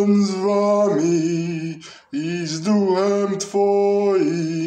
Pan z wami i z duchem Twoim.